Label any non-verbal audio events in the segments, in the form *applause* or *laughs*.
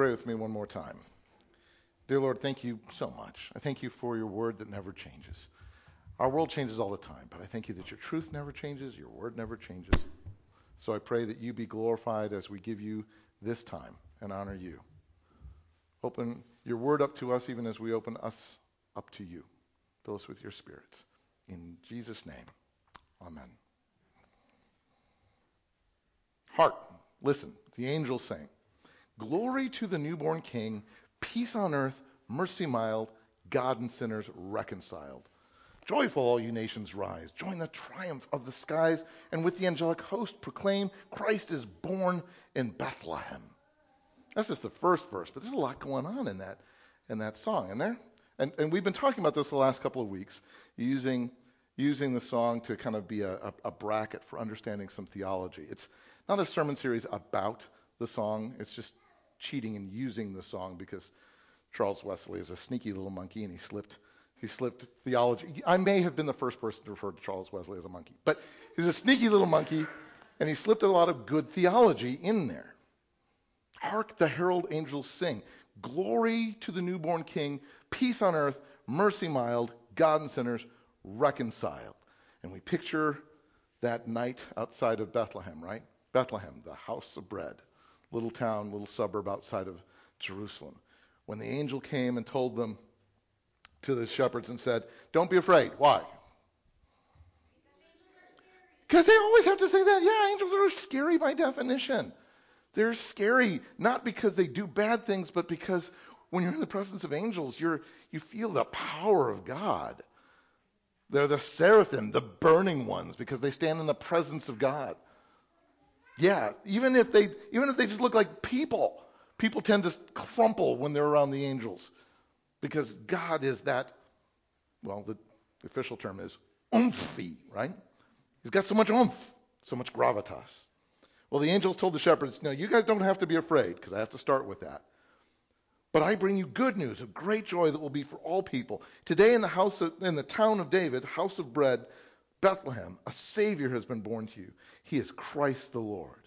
pray with me one more time? Dear Lord, thank you so much. I thank you for your word that never changes. Our world changes all the time, but I thank you that your truth never changes, your word never changes. So I pray that you be glorified as we give you this time and honor you. Open your word up to us even as we open us up to you. Fill us with your spirits. In Jesus' name, amen. Hark, listen, the angels sing. Glory to the newborn King, peace on earth, mercy mild, God and sinners reconciled. Joyful, all you nations rise. Join the triumph of the skies, and with the angelic host proclaim Christ is born in Bethlehem. That's just the first verse, but there's a lot going on in that in that song, and there. And, and we've been talking about this the last couple of weeks, using using the song to kind of be a, a, a bracket for understanding some theology. It's not a sermon series about the song. It's just cheating and using the song because Charles Wesley is a sneaky little monkey and he slipped he slipped theology. I may have been the first person to refer to Charles Wesley as a monkey, but he's a sneaky little monkey and he slipped a lot of good theology in there. Hark the herald angels sing. Glory to the newborn king, peace on earth, mercy mild, God and sinners reconciled. And we picture that night outside of Bethlehem, right? Bethlehem, the house of bread little town, little suburb outside of Jerusalem. When the angel came and told them to the shepherds and said, Don't be afraid. Why? Because they always have to say that. Yeah, angels are scary by definition. They're scary not because they do bad things, but because when you're in the presence of angels, you're, you feel the power of God. They're the seraphim, the burning ones, because they stand in the presence of God. Yeah, even if they even if they just look like people, people tend to crumple when they're around the angels because God is that. Well, the official term is oomphy, right? He's got so much oomph, so much gravitas. Well, the angels told the shepherds, "No, you guys don't have to be afraid because I have to start with that. But I bring you good news of great joy that will be for all people. Today in the house of, in the town of David, house of bread, Bethlehem, a Savior has been born to you. He is Christ the Lord.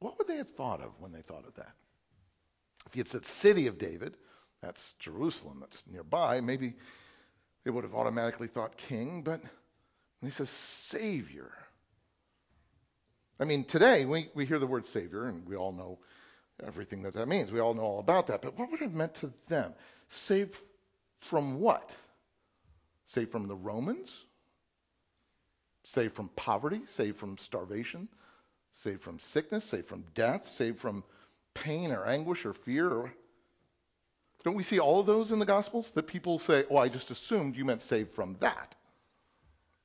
What would they have thought of when they thought of that? If he had said city of David, that's Jerusalem, that's nearby, maybe they would have automatically thought king, but he says Savior, I mean, today we, we hear the word Savior, and we all know everything that that means. We all know all about that. But what would it have meant to them? Saved from what? Saved from the Romans? Saved from poverty? Saved from starvation? Saved from sickness? Saved from death? Saved from pain or anguish or fear? Don't we see all of those in the Gospels? That people say, oh, I just assumed you meant saved from that.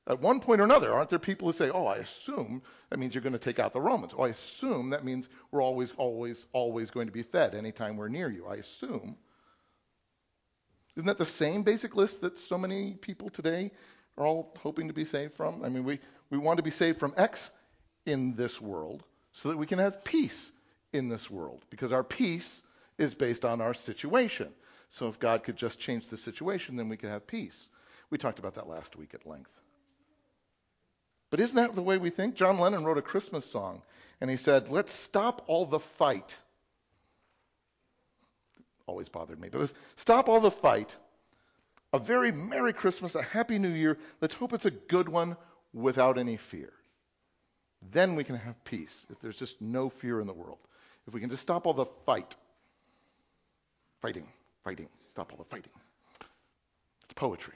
At one point or another, aren't there people who say, oh, I assume that means you're going to take out the Romans? Oh, I assume that means we're always, always, always going to be fed anytime we're near you. I assume. Isn't that the same basic list that so many people today are all hoping to be saved from? I mean, we, we want to be saved from X in this world so that we can have peace in this world because our peace is based on our situation. So if God could just change the situation, then we could have peace. We talked about that last week at length. But isn't that the way we think? John Lennon wrote a Christmas song, and he said, Let's stop all the fight always bothered me. But let's stop all the fight. A very Merry Christmas, a Happy New Year. Let's hope it's a good one without any fear. Then we can have peace if there's just no fear in the world. If we can just stop all the fight. Fighting, fighting, stop all the fighting. It's poetry.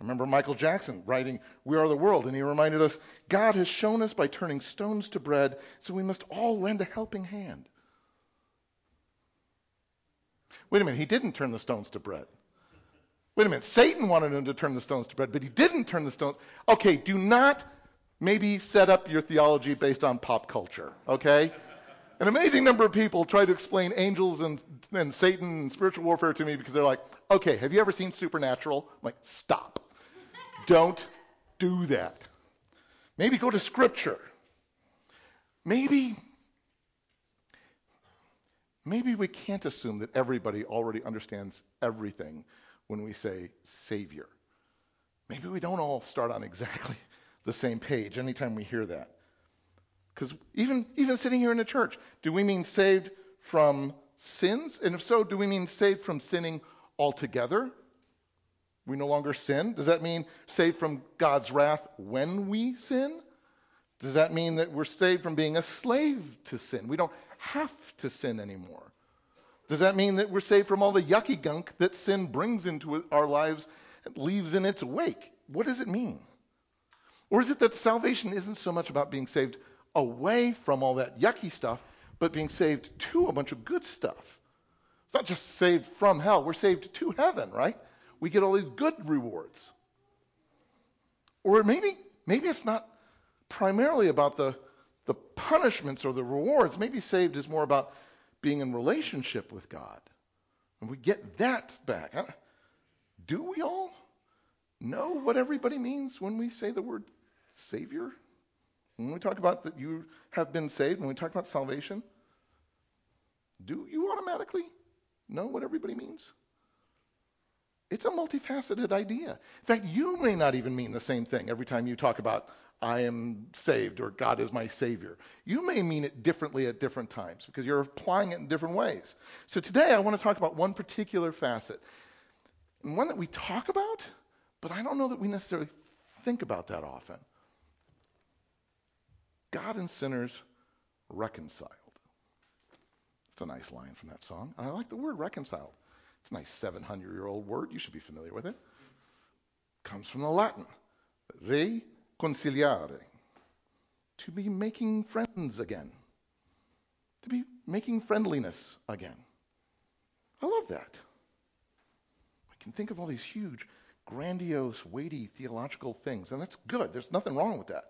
Remember Michael Jackson writing We Are the World, and he reminded us God has shown us by turning stones to bread, so we must all lend a helping hand. Wait a minute, he didn't turn the stones to bread. Wait a minute, Satan wanted him to turn the stones to bread, but he didn't turn the stones. Okay, do not maybe set up your theology based on pop culture, okay? An amazing number of people try to explain angels and, and Satan and spiritual warfare to me because they're like, okay, have you ever seen Supernatural? I'm like, stop. Don't do that. Maybe go to Scripture. Maybe maybe we can't assume that everybody already understands everything when we say Savior. Maybe we don't all start on exactly *laughs* the same page anytime we hear that. Because even, even sitting here in the church, do we mean saved from sins? And if so, do we mean saved from sinning altogether? We no longer sin? Does that mean saved from God's wrath when we sin? Does that mean that we're saved from being a slave to sin? We don't have to sin anymore. Does that mean that we're saved from all the yucky gunk that sin brings into our lives and leaves in its wake? What does it mean? Or is it that salvation isn't so much about being saved away from all that yucky stuff, but being saved to a bunch of good stuff? It's not just saved from hell, we're saved to heaven, right? We get all these good rewards. Or maybe maybe it's not primarily about the the punishments or the rewards. Maybe saved is more about being in relationship with God. And we get that back. Do we all know what everybody means when we say the word Savior? When we talk about that you have been saved, when we talk about salvation, do you automatically know what everybody means? It's a multifaceted idea. In fact, you may not even mean the same thing every time you talk about I am saved or God is my Savior. You may mean it differently at different times because you're applying it in different ways. So today I want to talk about one particular facet, and one that we talk about, but I don't know that we necessarily think about that often. God and sinners reconciled. It's a nice line from that song. And I like the word reconciled. It's a nice 700 year old word. You should be familiar with it. Comes from the Latin. Reconciliare. To be making friends again. To be making friendliness again. I love that. We can think of all these huge, grandiose, weighty theological things, and that's good. There's nothing wrong with that.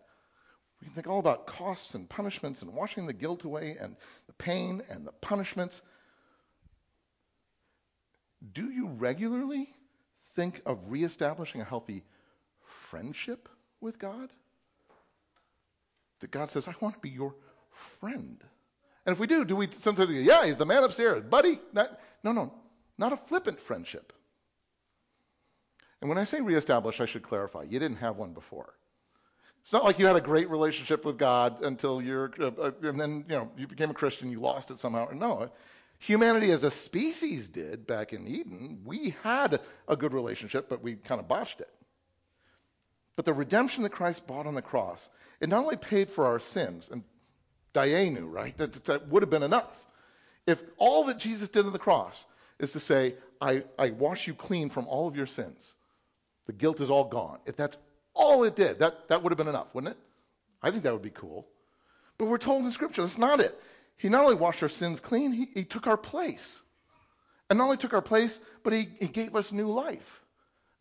We can think all about costs and punishments and washing the guilt away and the pain and the punishments. Do you regularly think of reestablishing a healthy friendship with God? That God says, I want to be your friend. And if we do, do we sometimes go, yeah, he's the man upstairs, buddy? Not, no, no, not a flippant friendship. And when I say reestablish, I should clarify. You didn't have one before. It's not like you had a great relationship with God until you're, uh, uh, and then you know you became a Christian, you lost it somehow. No, humanity as a species did back in Eden. We had a good relationship, but we kind of botched it. But the redemption that Christ bought on the cross, it not only paid for our sins, and Dayenu, right? That, that would have been enough. If all that Jesus did on the cross is to say, I, I wash you clean from all of your sins, the guilt is all gone. If that's all it did, that, that would have been enough, wouldn't it? I think that would be cool. But we're told in Scripture that's not it. He not only washed our sins clean, he, he took our place. And not only took our place, but he, he gave us new life.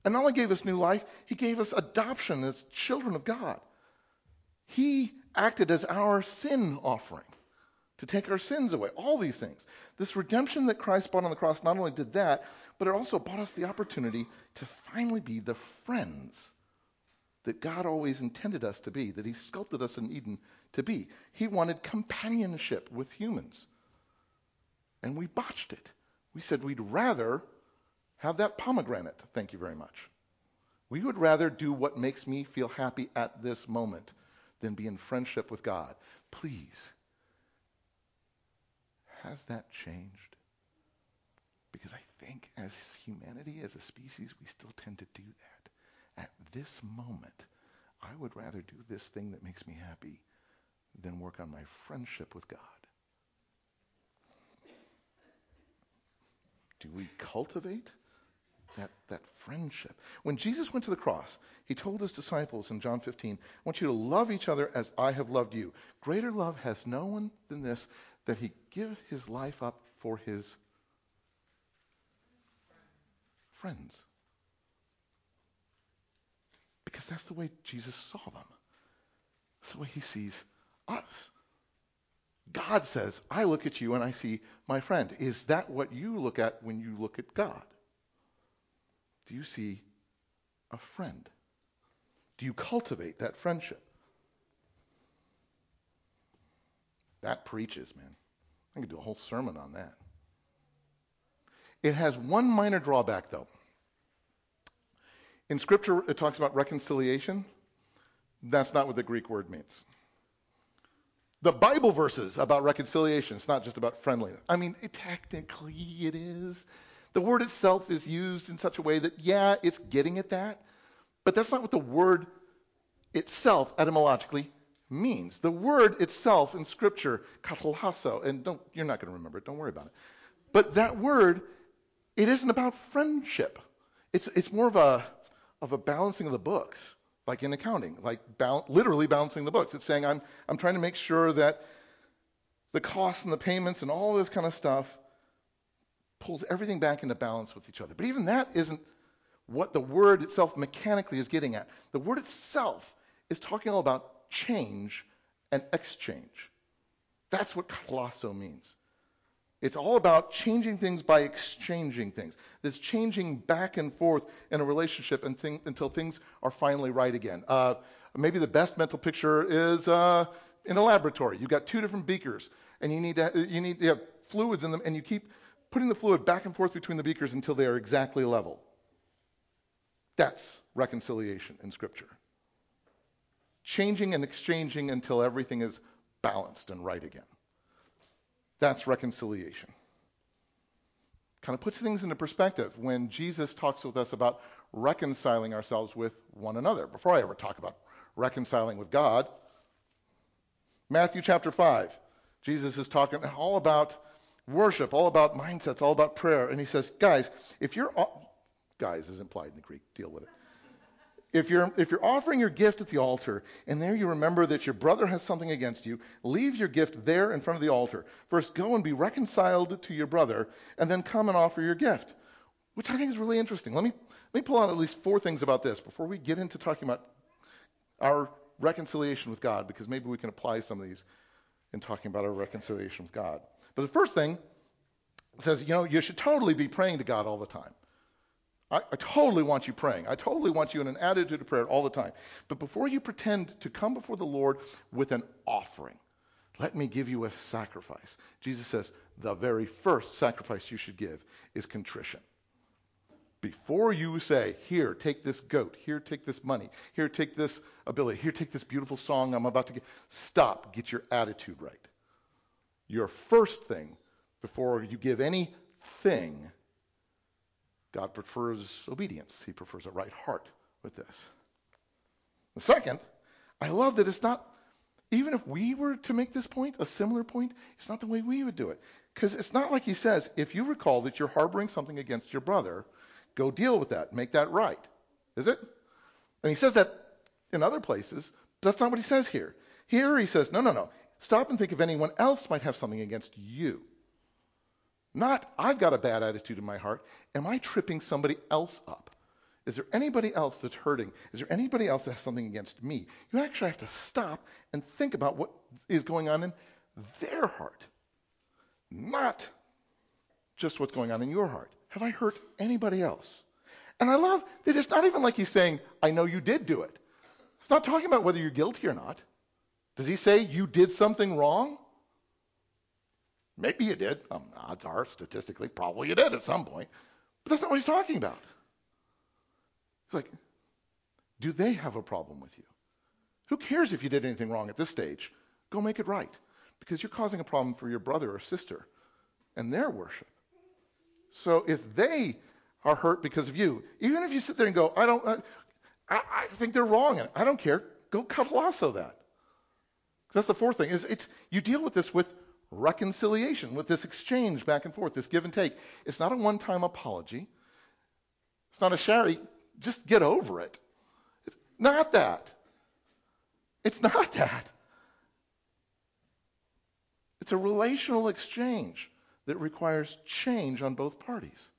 And not only gave us new life, he gave us adoption as children of God. He acted as our sin offering to take our sins away. All these things. This redemption that Christ bought on the cross not only did that, but it also bought us the opportunity to finally be the friends that God always intended us to be, that He sculpted us in Eden to be. He wanted companionship with humans. And we botched it. We said we'd rather have that pomegranate, thank you very much. We would rather do what makes me feel happy at this moment than be in friendship with God. Please, has that changed? Because I think as humanity, as a species, we still tend to do that at this moment, I would rather do this thing that makes me happy than work on my friendship with God. Do we cultivate that, that friendship? When Jesus went to the cross, he told his disciples in John 15, I want you to love each other as I have loved you. Greater love has no one than this, that he give his life up for his friends. Because that's the way Jesus saw them. That's the way he sees us. God says, I look at you and I see my friend. Is that what you look at when you look at God? Do you see a friend? Do you cultivate that friendship? That preaches, man. I could do a whole sermon on that. It has one minor drawback, though. In Scripture, it talks about reconciliation. That's not what the Greek word means. the Bible verses about reconciliation. It's not just about friendliness. I mean, it, technically it is. The word itself is used in such a way that, yeah, it's getting at that, but that's not what the word itself etymologically means. The word itself in Scripture, katalasso, and don't, you're not going to remember it, don't worry about it. But that word, it isn't about friendship. It's, it's more of a, of a balancing of the books like in accounting, like bal- literally balancing the books. It's saying I'm, I'm trying to make sure that the costs and the payments and all this kind of stuff pulls everything back into balance with each other. But even that isn't what the word itself mechanically is getting at. The word itself is talking all about change and exchange. That's what kalasso means. It's all about changing things by exchanging things. This changing back and forth in a relationship until things are finally right again. Uh, maybe the best mental picture is uh, in a laboratory. You've got two different beakers, and you need to you need to have fluids in them, and you keep putting the fluid back and forth between the beakers until they are exactly level. That's reconciliation in Scripture. Changing and exchanging until everything is balanced and right again. That's reconciliation. Kind of puts things into perspective when Jesus talks with us about reconciling ourselves with one another. Before I ever talk about reconciling with God, Matthew chapter 5, Jesus is talking all about worship, all about mindsets, all about prayer. And he says, guys, if you're, guys is implied in the Greek, deal with it if you're, if you're offering your gift at the altar and there you remember that your brother has something against you, leave your gift there in front of the altar. First, go and be reconciled to your brother, and then come and offer your gift, which I think is really interesting. Let me, let me pull out at least four things about this before we get into talking about our reconciliation with God, because maybe we can apply some of these in talking about our reconciliation with God. But the first thing says, you know, you should totally be praying to God all the time. I, I, totally want you praying. I totally want you in an attitude of prayer all the time. But before you pretend to come before the Lord with an offering, let me give you a sacrifice. Jesus says the very first sacrifice you should give is contrition. Before you say, Here, take this goat. Here, take this money. Here, take this ability. Here, take this beautiful song I'm about to get. Stop. Get your attitude right. Your first thing before you give anything God prefers obedience. He prefers a right heart with this. The second, I love that it's not, even if we were to make this point, a similar point, it's not the way we would do it. Because it's not like he says, if you recall that you're harboring something against your brother, go deal with that, make that right. Is it? And he says that in other places, that's not what he says here. Here he says, no, no, no. Stop and think if anyone else might have something against you. Not, I've got a bad attitude in my heart. Am I tripping somebody else up? Is there anybody else that's hurting? Is there anybody else that has something against me? You actually have to stop and think about what is going on in their heart, not just what's going on in your heart. Have I hurt anybody else? And I love that it's not even like he's saying, I know you did do it. It's not talking about whether you're guilty or not. Does he say you did something wrong? Maybe you did. Um, odds are, statistically, probably you did at some point. But that's not what he's talking about. He's like, do they have a problem with you? Who cares if you did anything wrong at this stage? Go make it right. Because you're causing a problem for your brother or sister and their worship. So if they are hurt because of you, even if you sit there and go, I don't, I, I think they're wrong, and I don't care, go katalasso that. That's the fourth thing. Is it's you deal with this with reconciliation, with this exchange back and forth, this give and take. It's not a one time apology. It's not a Sherry, just get over it. It's not that. It's not that. It's a relational exchange that requires change on both parties.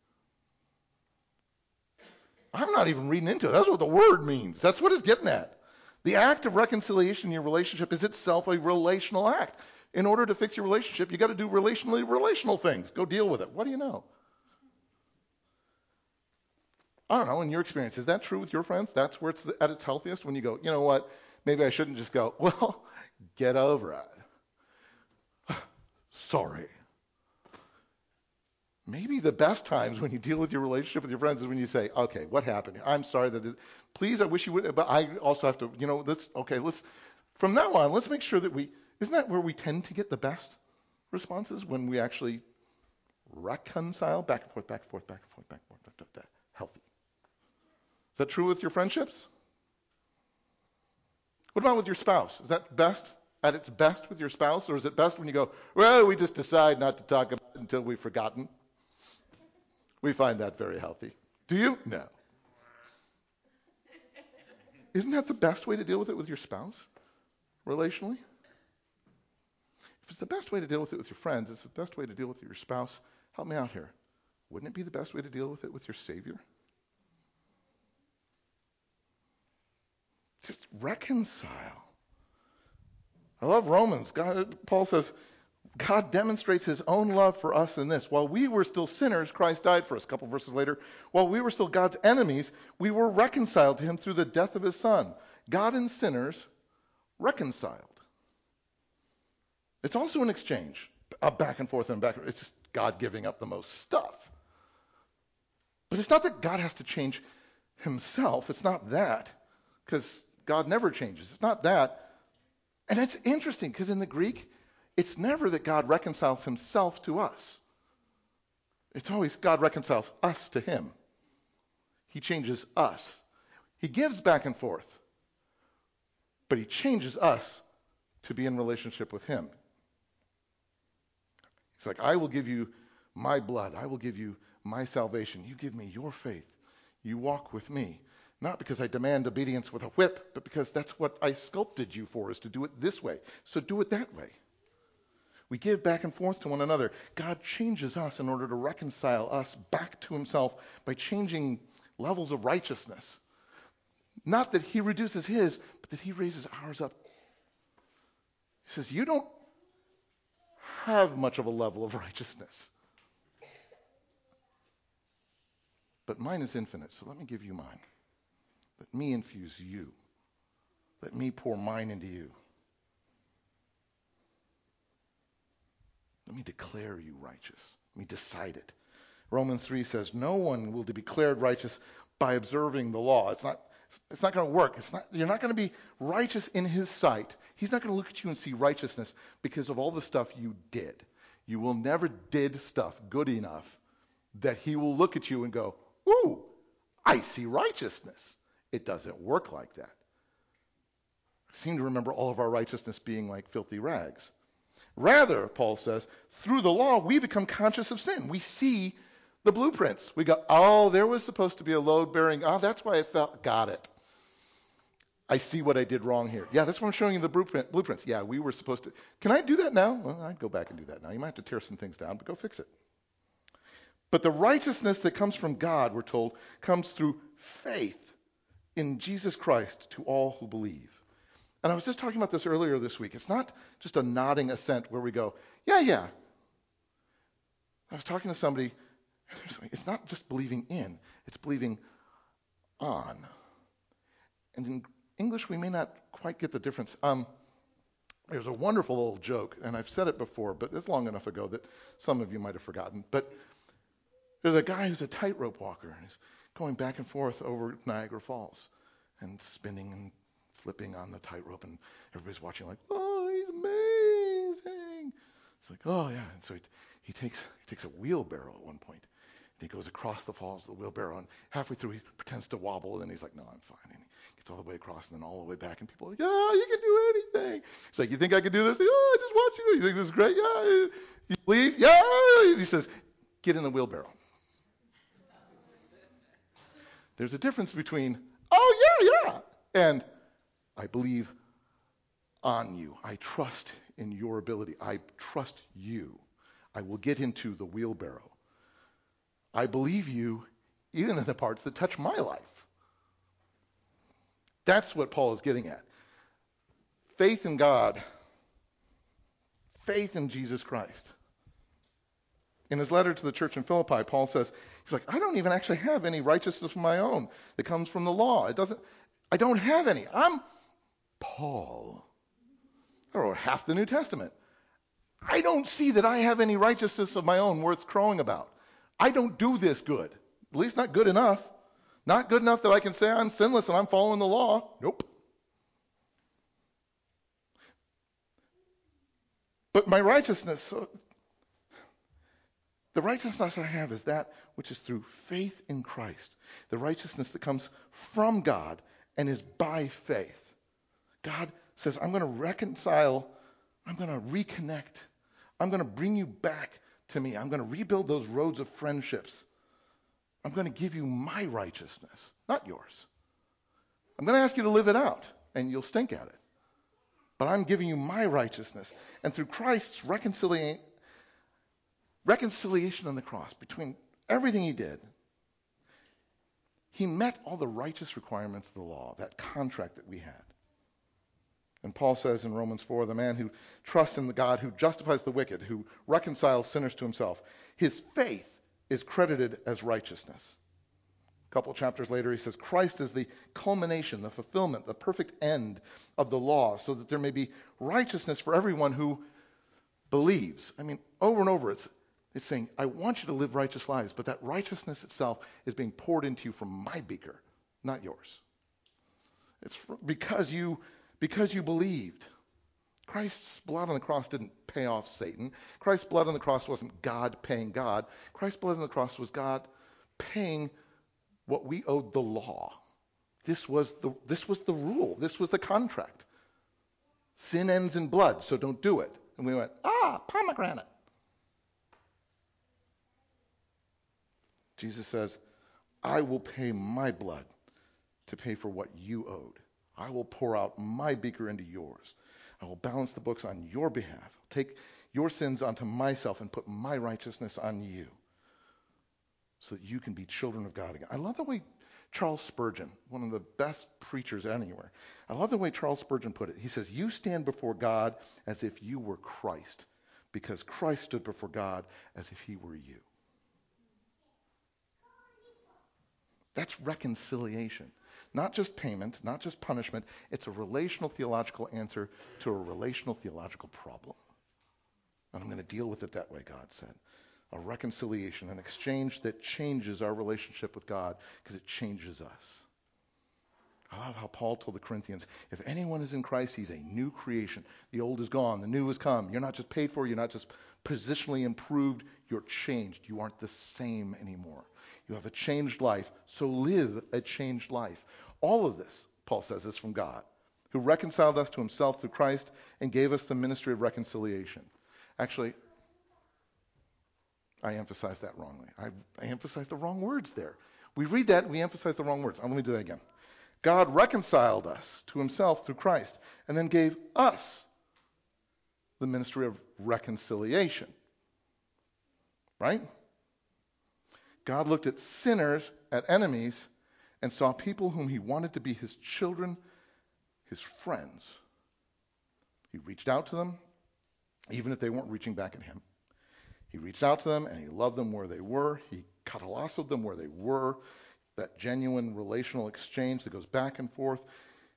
I'm not even reading into it. That's what the word means. That's what it's getting at. The act of reconciliation in your relationship is itself a relational act in order to fix your relationship, you got to do relationally relational things. Go deal with it. What do you know? I don't know, in your experience, is that true with your friends? That's where it's at its healthiest when you go, you know what, maybe I shouldn't just go, *laughs* well, get over it. *sighs* Sorry. Maybe the best times when you deal with your relationship with your friends is when you say, okay, what happened? I'm sorry that, please, I wish you would, but I also have to, you know, let's, okay, let's, from now on, let's make sure that we, Isn't that where we tend to get the best responses when we actually reconcile back and forth, back and forth, back and forth, back and forth, back and forth, healthy? Is that true with your friendships? What about with your spouse? Is that best at its best with your spouse, or is it best when you go, well, we just decide not to talk about it until we've forgotten? We find that very healthy. Do you? No. Isn't that the best way to deal with it with your spouse, relationally? If it's the best way to deal with it with your friends, it's the best way to deal with it with your spouse. Help me out here. Wouldn't it be the best way to deal with it with your Savior? Just reconcile. I love Romans. God, Paul says, God demonstrates his own love for us in this. While we were still sinners, Christ died for us. A couple verses later, while we were still God's enemies, we were reconciled to him through the death of his son. God and sinners reconciled. It's also an exchange, a back and forth and back. It's just God giving up the most stuff. But it's not that God has to change himself. It's not that, because God never changes. It's not that. And it's interesting because in the Greek, it's never that God reconciles himself to us. It's always God reconciles us to him. He changes us. He gives back and forth, but he changes us to be in relationship with him. Like, I will give you my blood. I will give you my salvation. You give me your faith. You walk with me. Not because I demand obedience with a whip, but because that's what I sculpted you for, is to do it this way. So do it that way. We give back and forth to one another. God changes us in order to reconcile us back to himself by changing levels of righteousness. Not that he reduces his, but that he raises ours up. He says, You don't have much of a level of *laughs* righteousness. But mine is infinite, so let me give you mine. Let me infuse you. Let me pour mine into you. Let me declare you righteous. Let me decide it. Romans 3 says, No one will be declared righteous by observing the law. It's not, it's not going to work. It's not, you're not going to be righteous in his sight. He's not going to look at you and see righteousness because of all the stuff you did. You will never did stuff good enough that he will look at you and go, Ooh, I see righteousness. It doesn't work like that. I seem to remember all of our righteousness being like filthy rags. Rather, Paul says, through the law, we become conscious of sin. We see the blueprints. We go, oh, there was supposed to be a load bearing. Oh, that's why I felt, got it. I see what I did wrong here. Yeah, that's why I'm showing you the blueprint, blueprints. Yeah, we were supposed to. Can I do that now? Well, I'd go back and do that now. You might have to tear some things down, but go fix it. But the righteousness that comes from God, we're told, comes through faith in Jesus Christ to all who believe. And I was just talking about this earlier this week. It's not just a nodding assent where we go, yeah, yeah. I was talking to somebody, *laughs* it's not just believing in, it's believing on. And in English, we may not quite get the difference. Um, there's a wonderful old joke, and I've said it before, but it's long enough ago that some of you might have forgotten. But there's a guy who's a tightrope walker, and he's going back and forth over Niagara Falls and spinning and flipping on the tightrope, and everybody's watching like, oh, he's amazing. It's like, oh yeah. And so he, he takes he takes a wheelbarrow at one point, he goes across the falls of the wheelbarrow, and halfway through he pretends to wobble, and then he's like, no, I'm fine. And he gets all the way across, and then all the way back, and people are like, yeah, you can do anything. He's like, you think I can do this? Oh, I just watch you. You think this is great? Yeah. You believe? Yeah. he says, get in the wheelbarrow. There's a difference between, oh yeah, yeah, and I believe on you. I trust in your ability. I trust you. I will get into the wheelbarrow. I believe you even in the parts that touch my life. That's what Paul is getting at. Faith in God, faith in Jesus Christ. In his letter to the church in Philippi, Paul says, he's like, I don't even actually have any righteousness of my own that comes from the law. It doesn't I don't have any. I'm Paul. I wrote half the New Testament. I don't see that I have any righteousness of my own worth crowing about. I don't do this good. At least not good enough. Not good enough that I can say I'm sinless and I'm following the law. Nope. But my righteousness, so the righteousness I have is that which is through faith in Christ. The righteousness that comes from God and is by faith. God says, I'm going to reconcile, I'm going to reconnect, I'm going to bring you back to me. I'm going to rebuild those roads of friendships. I'm going to give you my righteousness, not yours. I'm going to ask you to live it out, and you'll stink at it. But I'm giving you my righteousness. And through Christ's reconciliation, reconciliation on the cross between everything he did, he met all the righteous requirements of the law, that contract that we had. And Paul says in Romans 4 the man who trusts in the God who justifies the wicked, who reconciles sinners to himself, his faith is credited as righteousness. A couple chapters later, he says, Christ is the culmination, the fulfillment, the perfect end of the law, so that there may be righteousness for everyone who believes. I mean, over and over, it's, it's saying, I want you to live righteous lives, but that righteousness itself is being poured into you from my beaker, not yours. It's because you, because you believed. Christ's blood on the cross didn't pay off Satan. Christ's blood on the cross wasn't God paying God. Christ's blood on the cross was God paying what we owed the law. This was the, this was the rule. This was the contract. Sin ends in blood, so don't do it. And we went, ah, pomegranate. Jesus says, I will pay my blood to pay for what you owed. I will pour out my beaker into yours. I will balance the books on your behalf. I'll take your sins onto myself and put my righteousness on you so that you can be children of God again. I love the way Charles Spurgeon, one of the best preachers anywhere, I love the way Charles Spurgeon put it. He says, You stand before God as if you were Christ, because Christ stood before God as if he were you. That's reconciliation. Not just payment, not just punishment. It's a relational theological answer to a relational theological problem. And I'm going to deal with it that way, God said. A reconciliation, an exchange that changes our relationship with God because it changes us. I love how Paul told the Corinthians if anyone is in Christ, he's a new creation. The old is gone, the new has come. You're not just paid for, you're not just positionally improved, you're changed. You aren't the same anymore. You have a changed life, so live a changed life. All of this, Paul says, is from God, who reconciled us to himself through Christ and gave us the ministry of reconciliation. Actually, I emphasized that wrongly. I, I emphasized the wrong words there. We read that, we emphasize the wrong words. Uh, let me do that again. God reconciled us to himself through Christ and then gave us the ministry of reconciliation. Right? God looked at sinners, at enemies, and saw people whom he wanted to be his children, his friends. He reached out to them, even if they weren't reaching back at him. He reached out to them and he loved them where they were. He katalassoed them where they were. That genuine relational exchange that goes back and forth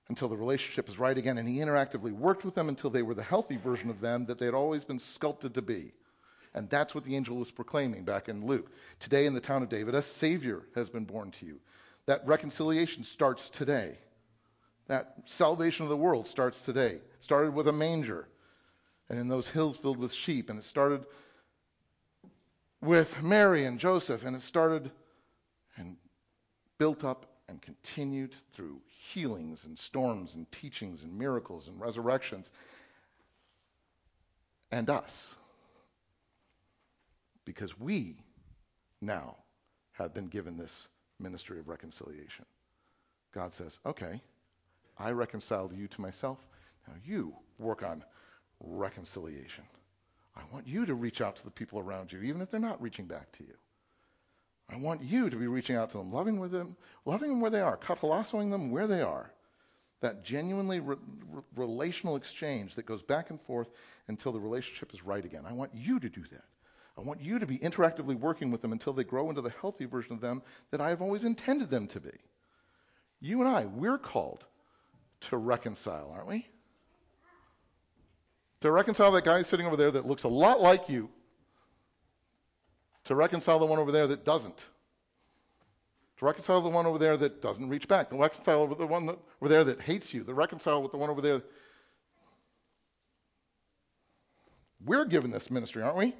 until the relationship is right again. And he interactively worked with them until they were the healthy version of them that they had always been sculpted to be. And that's what the angel was proclaiming back in Luke. Today in the town of David, a Savior has been born to you. That reconciliation starts today. That salvation of the world starts today. started with a manger and in those hills filled with sheep. And it started with Mary and Joseph. And it started and built up and continued through healings and storms and teachings and miracles and resurrections. And us because we now have been given this ministry of reconciliation. God says, okay, I reconciled you to myself. Now you work on reconciliation. I want you to reach out to the people around you, even if they're not reaching back to you. I want you to be reaching out to them, loving with them, loving them where they are, katalassoing them where they are. That genuinely re- re- relational exchange that goes back and forth until the relationship is right again. I want you to do that. I want you to be interactively working with them until they grow into the healthy version of them that I have always intended them to be. You and I, we're called to reconcile, aren't we? To reconcile that guy sitting over there that looks a lot like you. To reconcile the one over there that doesn't. To reconcile the one over there that doesn't reach back. To reconcile with the one over there that hates you. To reconcile with the one over there We're given this ministry, aren't we?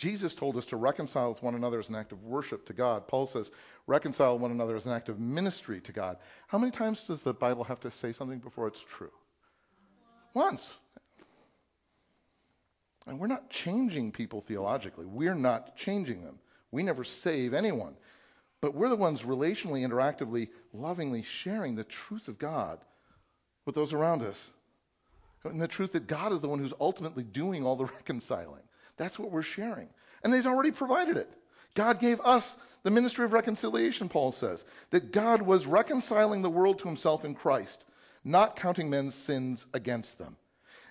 Jesus told us to reconcile with one another as an act of worship to God. Paul says, reconcile one another as an act of ministry to God. How many times does the Bible have to say something before it's true? Once. And we're not changing people theologically. We're not changing them. We never save anyone. But we're the ones relationally, interactively, lovingly sharing the truth of God with those around us. And the truth that God is the one who's ultimately doing all the *laughs* reconciling. That's what we're sharing. And He's already provided it. God gave us the ministry of reconciliation, Paul says, that God was reconciling the world to Himself in Christ, not counting men's sins against them.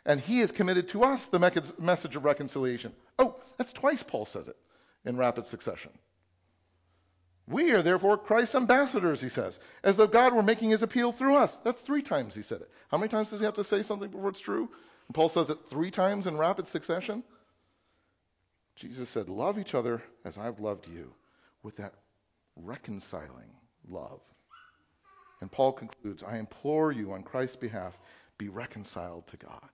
And He has committed to us the message of reconciliation. Oh, that's twice Paul says it in rapid succession. We are therefore Christ's ambassadors, he says, as though God were making his appeal through us. That's three times he said it. How many times does he have to say something before it's true? And Paul says it three times in rapid succession. Jesus said, Love each other as I've loved you, with that reconciling love. And Paul concludes, I implore you on Christ's behalf, be reconciled to God.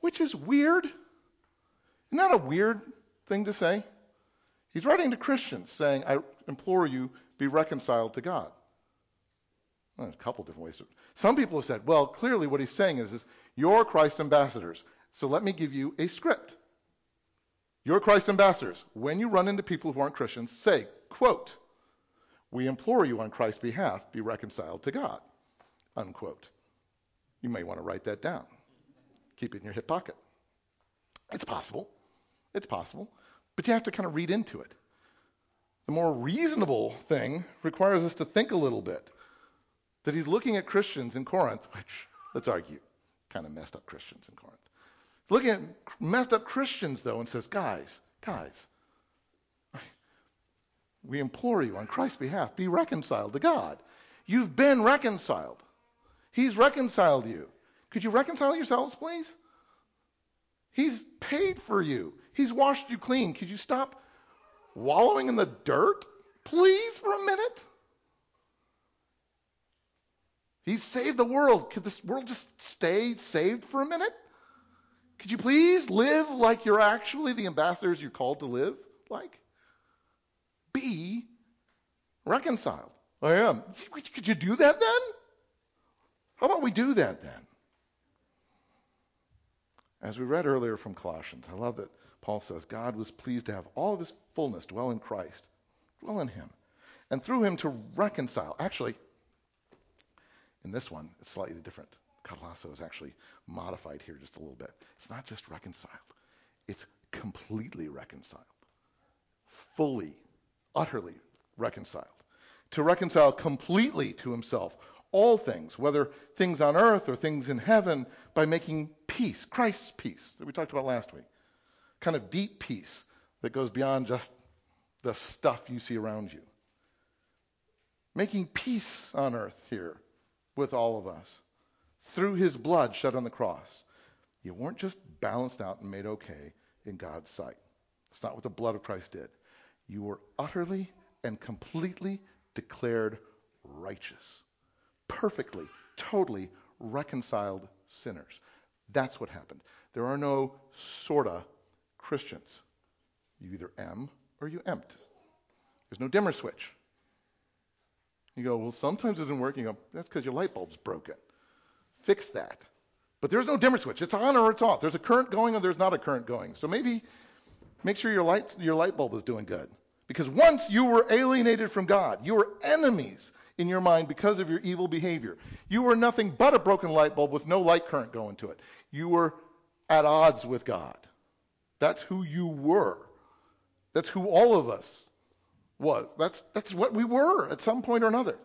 Which is weird. Isn't that a weird thing to say? He's writing to Christians saying, I implore you, be reconciled to God. Well, a couple different ways. To, some people have said, well, clearly what he's saying is, is you're Christ ambassadors. So let me give you a script. You're Christ ambassadors. When you run into people who aren't Christians, say, quote, we implore you on Christ's behalf, be reconciled to God, unquote. You may want to write that down. Keep it in your hip pocket. It's possible. It's possible. But you have to kind of read into it. The more reasonable thing requires us to think a little bit. That he's looking at Christians in Corinth, which, let's argue, kind of messed up Christians in Corinth looking at messed up Christians, though, and says, guys, guys, we implore you on Christ's behalf, be reconciled to God. You've been reconciled. He's reconciled you. Could you reconcile yourselves, please? He's paid for you. He's washed you clean. Could you stop wallowing in the dirt, please, for a minute? He's saved the world. Could this world just stay saved for a minute? Could you please live like you're actually the ambassadors you're called to live like? Be reconciled. I am. Could you do that then? How about we do that then? As we read earlier from Colossians, I love that Paul says God was pleased to have all of his fullness dwell in Christ, dwell in him, and through him to reconcile. Actually, in this one, it's slightly different. Katalasso is actually modified here just a little bit. It's not just reconciled, it's completely reconciled, fully, utterly reconciled. To reconcile completely to himself all things, whether things on earth or things in heaven, by making peace, Christ's peace that we talked about last week. Kind of deep peace that goes beyond just the stuff you see around you. Making peace on earth here with all of us through his blood shed on the cross. You weren't just balanced out and made okay in God's sight. That's not what the blood of Christ did. You were utterly and completely declared righteous, perfectly, totally reconciled sinners. That's what happened. There are no sorta Christians. You either am or you empt. There's no dimmer switch. You go, well, sometimes it doesn't work. You go, that's because your light bulb's broken fix that. But there's no dimmer switch. It's on or it's off. There's a current going or there's not a current going. So maybe make sure your light, your light bulb is doing good. Because once you were alienated from God, you were enemies in your mind because of your evil behavior. You were nothing but a broken light bulb with no light current going to it. You were at odds with God. That's who you were. That's who all of us was. That's, that's what we were at some point or another.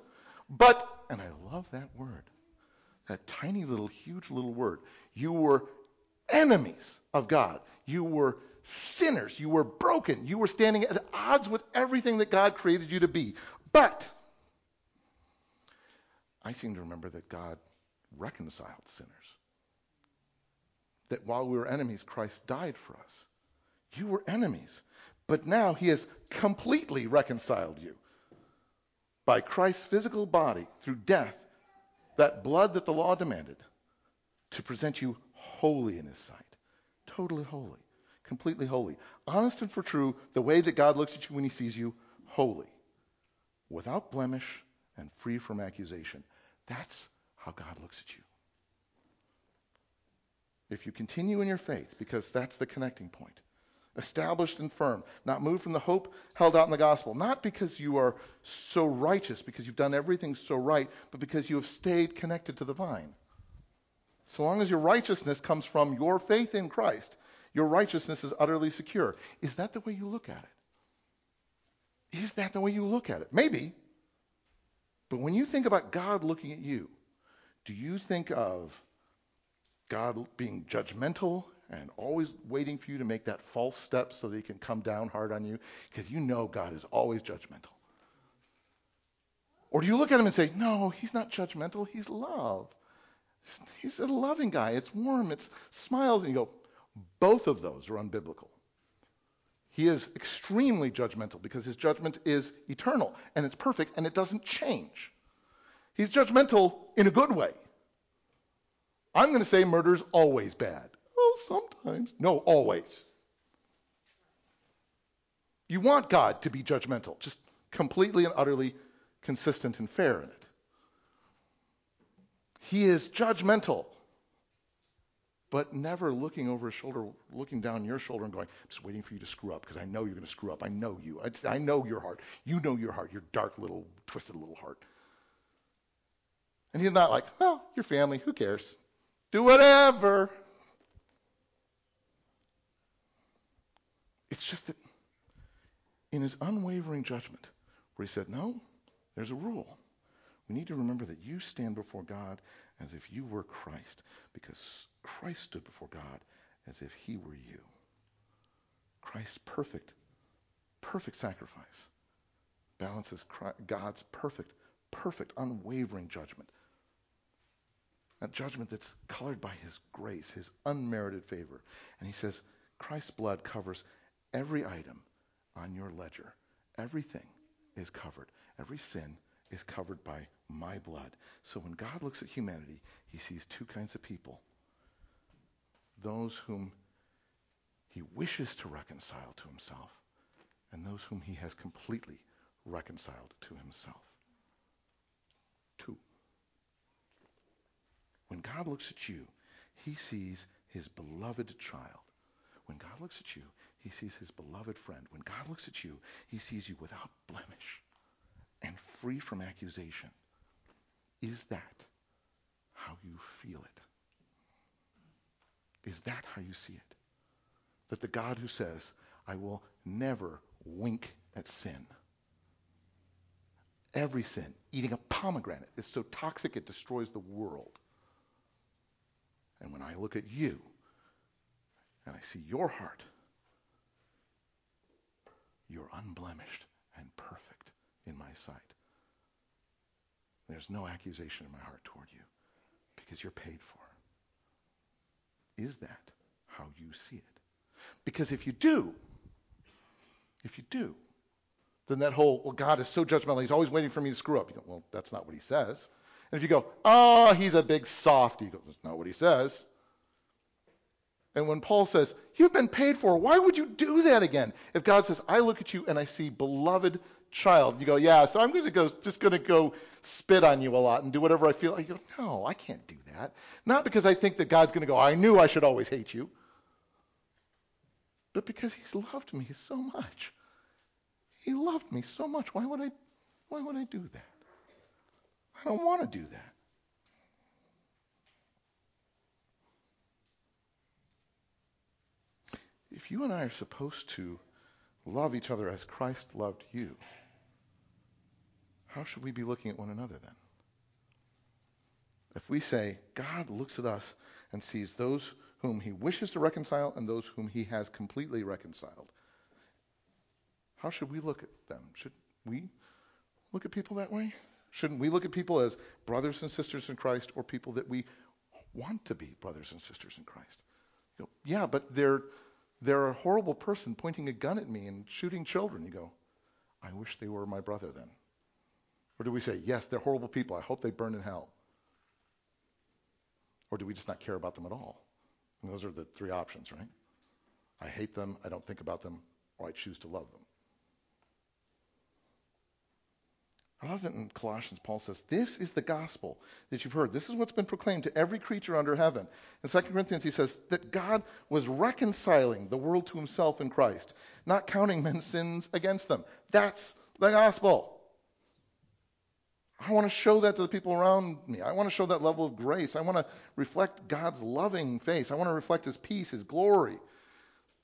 But, and I love that word, that tiny little, huge little word. You were enemies of God. You were sinners. You were broken. You were standing at odds with everything that God created you to be. But I seem to remember that God reconciled sinners. That while we were enemies, Christ died for us. You were enemies. But now he has completely reconciled you by Christ's physical body through death that blood that the law demanded to present you holy in his sight. Totally holy. Completely holy. Honest and for true, the way that God looks at you when he sees you, holy. Without blemish and free from accusation. That's how God looks at you. If you continue in your faith, because that's the connecting point, established and firm, not moved from the hope held out in the gospel, not because you are so righteous, because you've done everything so right, but because you have stayed connected to the vine. So long as your righteousness comes from your faith in Christ, your righteousness is utterly secure. Is that the way you look at it? Is that the way you look at it? Maybe. But when you think about God looking at you, do you think of God being judgmental and always waiting for you to make that false step so that he can come down hard on you? Because you know God is always judgmental. Or do you look at him and say, no, he's not judgmental, he's love. He's a loving guy. It's warm, it's smiles, and you go, both of those are unbiblical. He is extremely judgmental because his judgment is eternal and it's perfect and it doesn't change. He's judgmental in a good way. I'm going to say murder's always bad. Sometimes. No, always. You want God to be judgmental, just completely and utterly consistent and fair in it. He is judgmental, but never looking over his shoulder, looking down your shoulder and going, I'm just waiting for you to screw up because I know you're going to screw up. I know you. I, I know your heart. You know your heart, your dark little, twisted little heart. And he's not like, well, your family, who cares? Do whatever. It's just that in his unwavering judgment, where he said, no, there's a rule. We need to remember that you stand before God as if you were Christ, because Christ stood before God as if he were you. Christ's perfect, perfect sacrifice balances God's perfect, perfect, unwavering judgment. That judgment that's colored by his grace, his unmerited favor. And he says, Christ's blood covers every item on your ledger. Everything is covered. Every sin is covered by my blood. So when God looks at humanity, he sees two kinds of people those whom he wishes to reconcile to himself, and those whom he has completely reconciled to himself. Two. When God looks at you, he sees his beloved child. When God looks at you, he sees his beloved friend. When God looks at you, he sees you without blemish and free from accusation. Is that how you feel it? Is that how you see it? That the God who says, I will never wink at sin. Every sin, eating a pomegranate, is so toxic it destroys the world. And when I look at you and I see your heart, you're unblemished and perfect in my sight. There's no accusation in my heart toward you because you're paid for. Is that how you see it? Because if you do, if you do, then that whole, well, God is so judgmental, he's always waiting for me to screw up. You go, well, that's not what he says. And if you go, oh, he's a big softy, you go, that's not what he says. And when Paul says, you've been paid for, why would you do that again? If God says, I look at you and I see beloved child, you go, yeah, so I'm going to go, just going to go spit on you a lot and do whatever I feel. I go, no, I can't do that. Not because I think that God's going to go, I knew I should always hate you, but because He's loved me so much. He loved me so much. Why would I, why would I do that? I don't want to do that. If you and I are supposed to love each other as Christ loved you, how should we be looking at one another then? If we say, God looks at us and sees those whom he wishes to reconcile and those whom he has completely reconciled, how should we look at them? Should we look at people that way? Shouldn't we look at people as brothers and sisters in Christ or people that we want to be brothers and sisters in Christ? You go, yeah, but they're they're a horrible person pointing a gun at me and shooting children. You go, I wish they were my brother then. Or do we say, yes, they're horrible people. I hope they burn in hell? Or do we just not care about them at all? And those are the three options, right? I hate them, I don't think about them, or I choose to love them. I love that in Colossians, Paul says, This is the gospel that you've heard. This is what's been proclaimed to every creature under heaven. In 2 Corinthians, he says that God was reconciling the world to himself in Christ, not counting *laughs* men's sins against them. That's the gospel. I want to show that to the people around me. I want to show that level of grace. I want to reflect God's loving face. I want to reflect his peace, his glory.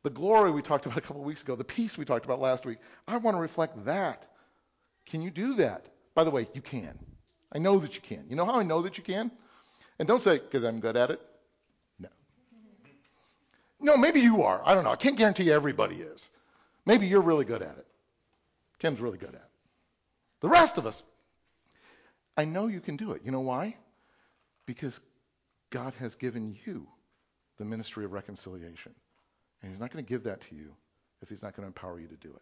The glory we talked about a couple of weeks ago, the peace we talked about last week. I want to reflect that. Can you do that? By the way, you can. I know that you can. You know how I know that you can? And don't say, because I'm good at it. No. No, maybe you are. I don't know. I can't guarantee everybody is. Maybe you're really good at it. Ken's really good at it. The rest of us, I know you can do it. You know why? Because God has given you the ministry of reconciliation. And He's not going to give that to you if He's not going to empower you to do it.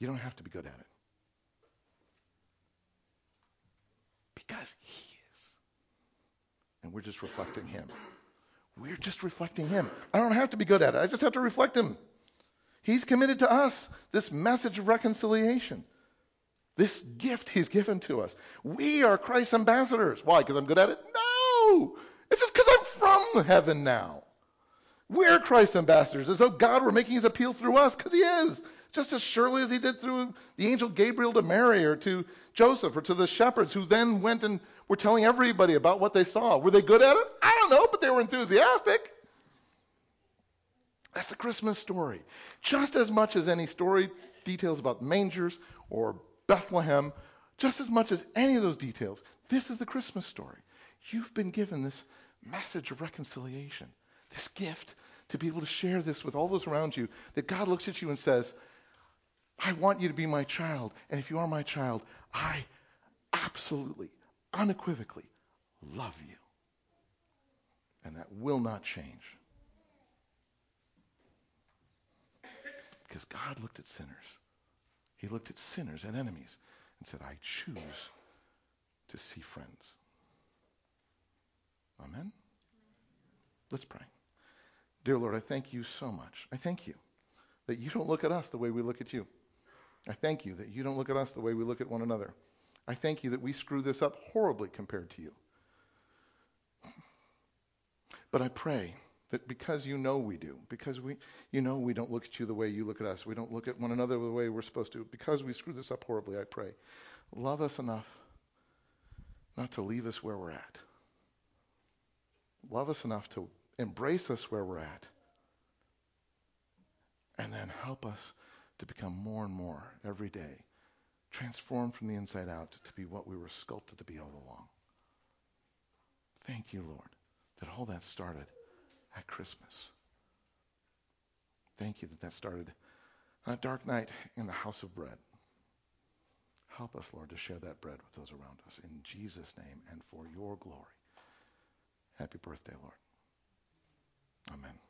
You don't have to be good at it. Because He is. And we're just reflecting Him. We're just reflecting Him. I don't have to be good at it. I just have to reflect Him. He's committed to us this message of reconciliation. This gift He's given to us. We are Christ's ambassadors. Why? Because I'm good at it? No! It's just because I'm from heaven now. We're Christ's ambassadors, as though God were making his appeal through us, because he is just as surely as he did through the angel Gabriel to Mary or to Joseph or to the shepherds who then went and were telling everybody about what they saw. Were they good at it? I don't know, but they were enthusiastic. That's the Christmas story. Just as much as any story details about mangers or Bethlehem, just as much as any of those details, this is the Christmas story. You've been given this message of reconciliation, this gift to be able to share this with all those around you, that God looks at you and says, I want you to be my child. And if you are my child, I absolutely, unequivocally love you. And that will not change. Because God looked at sinners. He looked at sinners and enemies and said, I choose to see friends. Amen? Let's pray. Dear Lord, I thank you so much. I thank you that you don't look at us the way we look at you. I thank you that you don't look at us the way we look at one another. I thank you that we screw this up horribly compared to you. But I pray that because you know we do, because we, you know we don't look at you the way you look at us, we don't look at one another the way we're supposed to, because we screw this up horribly, I pray, love us enough not to leave us where we're at. Love us enough to embrace us where we're at. And then help us to become more and more every day, transformed from the inside out to be what we were sculpted to be all along. Thank you, Lord, that all that started at Christmas. Thank you that that started on a dark night in the house of bread. Help us, Lord, to share that bread with those around us. In Jesus' name and for your glory. Happy birthday, Lord. Amen.